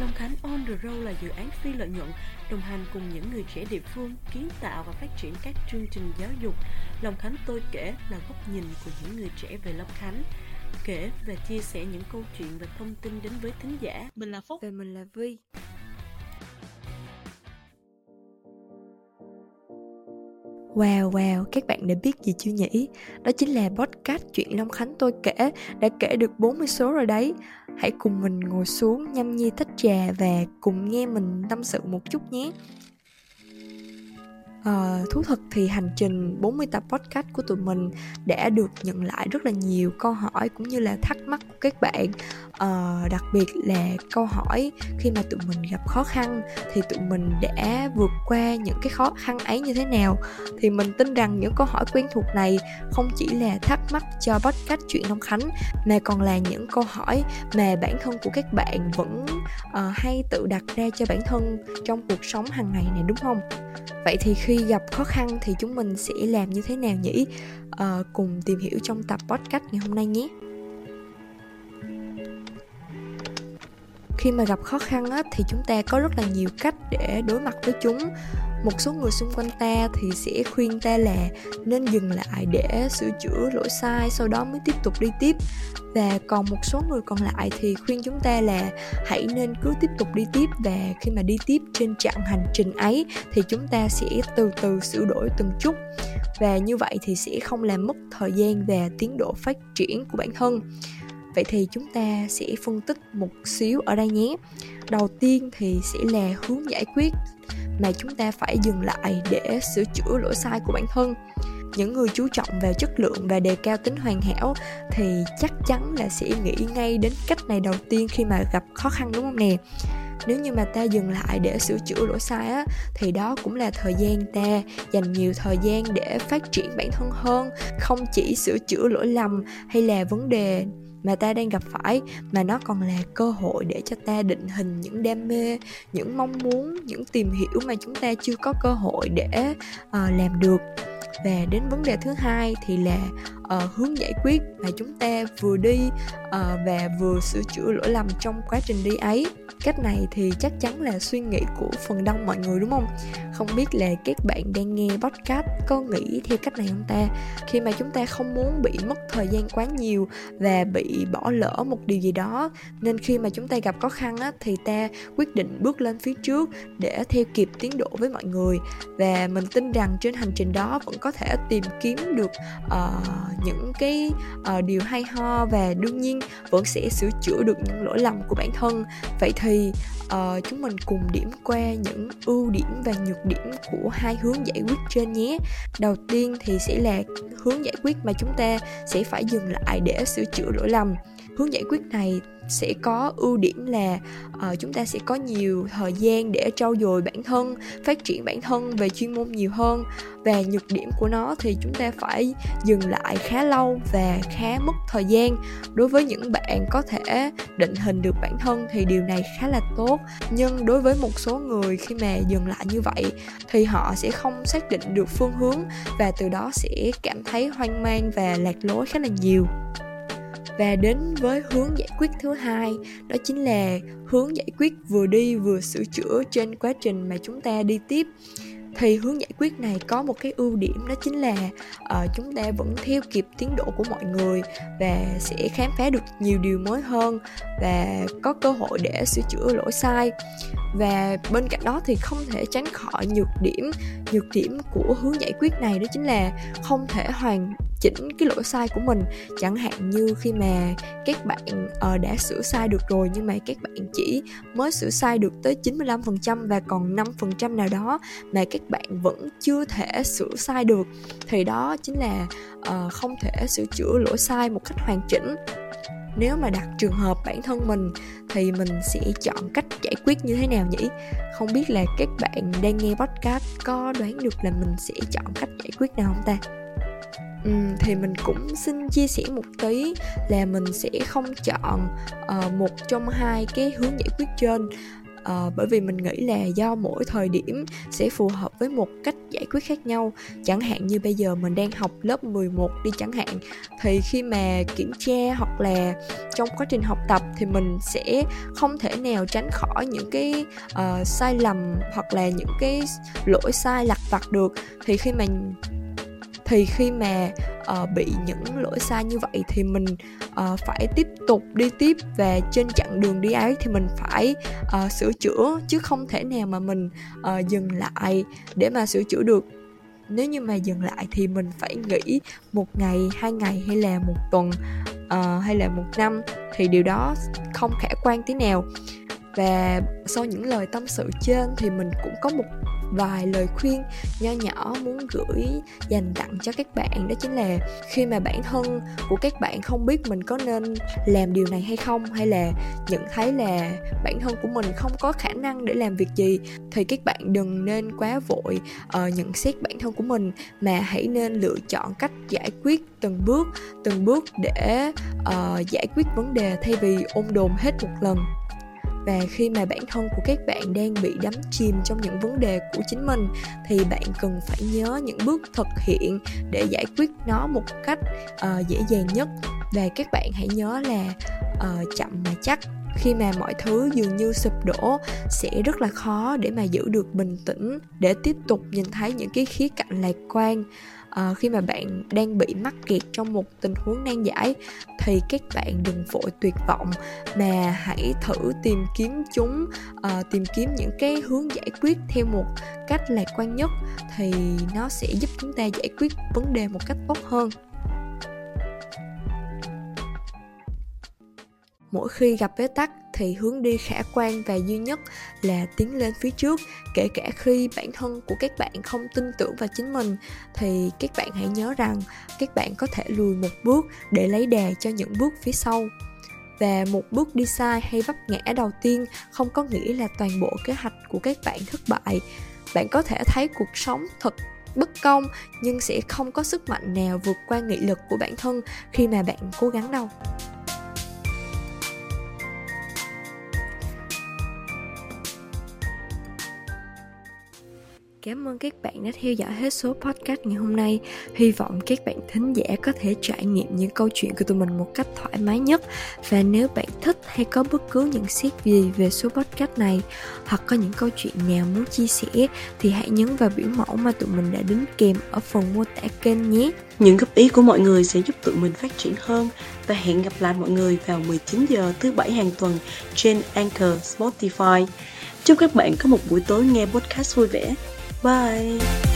Long Khánh On The Road là dự án phi lợi nhuận đồng hành cùng những người trẻ địa phương kiến tạo và phát triển các chương trình giáo dục. Long Khánh tôi kể là góc nhìn của những người trẻ về Long Khánh kể và chia sẻ những câu chuyện và thông tin đến với thính giả. Mình là Phúc Và mình là Vi Wow wow, các bạn đã biết gì chưa nhỉ? Đó chính là podcast Chuyện Long Khánh tôi kể Đã kể được 40 số rồi đấy. Hãy cùng mình ngồi xuống nhâm nhi tách trà Và cùng nghe mình tâm sự một chút nhé. À, thú thật thì hành trình 40 tập podcast của tụi mình đã được nhận lại rất là nhiều câu hỏi cũng như là thắc mắc của các bạn à, đặc biệt là câu hỏi khi mà tụi mình gặp khó khăn thì tụi mình đã vượt qua những cái khó khăn ấy như thế nào? Thì mình tin rằng những câu hỏi quen thuộc này không chỉ là thắc mắc cho podcast chuyện Long Khánh mà còn là những câu hỏi mà bản thân của các bạn vẫn uh, hay tự đặt ra cho bản thân trong cuộc sống hàng ngày này đúng không? vậy thì khi gặp khó khăn thì chúng mình sẽ làm như thế nào nhỉ? Uh, cùng tìm hiểu trong tập podcast ngày hôm nay nhé. Khi mà gặp khó khăn á, thì chúng ta có rất là nhiều cách để đối mặt với chúng. Một số người xung quanh ta thì sẽ khuyên ta là nên dừng lại để sửa chữa lỗi sai sau đó mới tiếp tục đi tiếp. Và còn một số người còn lại thì khuyên chúng ta là hãy nên cứ tiếp tục đi tiếp và khi mà đi tiếp trên chặng hành trình ấy thì chúng ta sẽ từ từ sửa đổi từng chút. Và như vậy thì sẽ không làm mất thời gian và tiến độ phát triển của bản thân vậy thì chúng ta sẽ phân tích một xíu ở đây nhé. Đầu tiên thì sẽ là hướng giải quyết mà chúng ta phải dừng lại để sửa chữa lỗi sai của bản thân. Những người chú trọng về chất lượng và đề cao tính hoàn hảo thì chắc chắn là sẽ nghĩ ngay đến cách này đầu tiên khi mà gặp khó khăn, đúng không nè? Nếu như mà ta dừng lại để sửa chữa lỗi sai á, thì đó cũng là thời gian ta dành nhiều thời gian để phát triển bản thân hơn, không chỉ sửa chữa lỗi lầm hay là vấn đề mà ta đang gặp phải mà nó còn là cơ hội để cho ta định hình những đam mê những mong muốn những tìm hiểu mà chúng ta chưa có cơ hội để uh, làm được. Và đến vấn đề thứ hai thì là uh, hướng giải quyết mà chúng ta vừa đi uh, và vừa sửa chữa lỗi lầm trong quá trình đi ấy. Cách này thì chắc chắn là suy nghĩ của phần đông mọi người đúng không? Không biết là các bạn đang nghe podcast có nghĩ theo cách này không ta? Khi mà chúng ta không muốn bị mất thời gian quá nhiều và bị bỏ lỡ một điều gì đó nên khi mà chúng ta gặp khó khăn á, thì ta quyết định bước lên phía trước để theo kịp tiến độ với mọi người. Và mình tin rằng trên hành trình đó vẫn có thể tìm kiếm được uh, những cái uh, điều hay ho và đương nhiên vẫn sẽ sửa chữa được những lỗi lầm của bản thân. Vậy thì uh, chúng mình cùng điểm qua những ưu điểm và nhược điểm của hai hướng giải quyết trên nhé. Đầu tiên thì sẽ là hướng giải quyết mà chúng ta sẽ phải dừng lại để sửa chữa lỗi lầm. Hướng giải quyết này sẽ có ưu điểm là uh, chúng ta sẽ có nhiều thời gian để trau dồi bản thân phát triển bản thân về chuyên môn nhiều hơn và nhược điểm của nó thì chúng ta phải dừng lại khá lâu và khá mất thời gian. Đối với những bạn có thể định hình được bản thân thì điều này khá là tốt. Nhưng đối với một số người khi mà dừng lại như vậy thì họ sẽ không xác định được phương hướng và từ đó sẽ cảm thấy hoang mang và lạc lối khá là nhiều. Và đến với hướng giải quyết thứ hai, đó chính là hướng giải quyết vừa đi vừa sửa chữa trên quá trình mà chúng ta đi tiếp thì hướng giải quyết này có một cái ưu điểm đó chính là uh, chúng ta vẫn theo kịp tiến độ của mọi người và sẽ khám phá được nhiều điều mới hơn và có cơ hội để sửa chữa lỗi sai. Và bên cạnh đó thì không thể tránh khỏi nhược điểm nhược điểm của hướng giải quyết này đó chính là không thể hoàn chỉnh cái lỗi sai của mình. Chẳng hạn như khi mà các bạn uh, đã sửa sai được rồi nhưng mà các bạn chỉ mới sửa sai được tới 95% và còn 5% nào đó mà các bạn vẫn chưa thể sửa sai được thì đó chính là uh, không thể sửa chữa lỗi sai một cách hoàn chỉnh. Nếu mà đặt trường hợp bản thân mình thì mình sẽ chọn cách giải quyết như thế nào nhỉ? Không biết là các bạn đang nghe podcast có đoán được là mình sẽ chọn cách giải quyết nào không ta? Ừ, thì mình cũng xin chia sẻ một tí là mình sẽ không chọn uh, một trong hai cái hướng giải quyết trên à, bởi vì mình nghĩ là do mỗi thời điểm sẽ phù hợp với một cách giải quyết khác nhau. Chẳng hạn như bây giờ mình đang học lớp 11 đi chẳng hạn thì khi mà kiểm tra hoặc là trong quá trình học tập thì mình sẽ không thể nào tránh khỏi những cái uh, sai lầm hoặc là những cái lỗi sai lặt vặt được. Thì khi mà thì khi mà uh, bị những lỗi sai như vậy thì mình uh, phải tiếp tục đi tiếp và trên chặng đường đi ấy thì mình phải uh, sửa chữa chứ không thể nào mà mình uh, dừng lại để mà sửa chữa được. Nếu như mà dừng lại thì mình phải nghỉ một ngày hai ngày hay là một tuần uh, hay là một năm thì điều đó không khả quan tí nào. Và sau những lời tâm sự trên thì mình cũng có một vài lời khuyên nho nhỏ muốn gửi dành tặng cho các bạn đó chính là khi mà bản thân của các bạn không biết mình có nên làm điều này hay không hay là nhận thấy là bản thân của mình không có khả năng để làm việc gì thì các bạn đừng nên quá vội uh, nhận xét bản thân của mình mà hãy nên lựa chọn cách giải quyết từng bước từng bước để uh, giải quyết vấn đề thay vì ôm đồn hết một lần và khi mà bản thân của các bạn đang bị đắm chìm trong những vấn đề của chính mình thì bạn cần phải nhớ những bước thực hiện để giải quyết nó một cách uh, dễ dàng nhất. Và các bạn hãy nhớ là uh, chậm mà chắc. Khi mà mọi thứ dường như sụp đổ sẽ rất là khó để mà giữ được bình tĩnh để tiếp tục nhìn thấy những cái khía cạnh lạc quan. Ờ, khi mà bạn đang bị mắc kẹt trong một tình huống nan giải thì các bạn đừng vội tuyệt vọng mà hãy thử tìm kiếm chúng uh, tìm kiếm những cái hướng giải quyết theo một cách lạc quan nhất thì nó sẽ giúp chúng ta giải quyết vấn đề một cách tốt hơn. Mỗi khi gặp bế tắc thì hướng đi khả quan và duy nhất là tiến lên phía trước. Kể cả khi bản thân của các bạn không tin tưởng vào chính mình, thì các bạn hãy nhớ rằng các bạn có thể lùi một bước để lấy đà cho những bước phía sau. Và một bước đi sai hay vấp ngã đầu tiên không có nghĩa là toàn bộ kế hoạch của các bạn thất bại. Bạn có thể thấy cuộc sống thật bất công, nhưng sẽ không có sức mạnh nào vượt qua nghị lực của bản thân khi mà bạn cố gắng đâu. Cảm ơn các bạn đã theo dõi hết số podcast ngày hôm nay. Hy vọng các bạn thính giả có thể trải nghiệm những câu chuyện của tụi mình một cách thoải mái nhất. Và nếu bạn thích hay có bất cứ nhận xét gì về số podcast này hoặc có những câu chuyện nào muốn chia sẻ thì hãy nhấn vào biểu mẫu mà tụi mình đã đính kèm ở phần mô tả kênh nhé. Những góp ý của mọi người sẽ giúp tụi mình phát triển hơn và hẹn gặp lại mọi người vào 19 giờ thứ bảy hàng tuần trên Anchor, Spotify. Chúc các bạn có một buổi tối nghe podcast vui vẻ. Bye.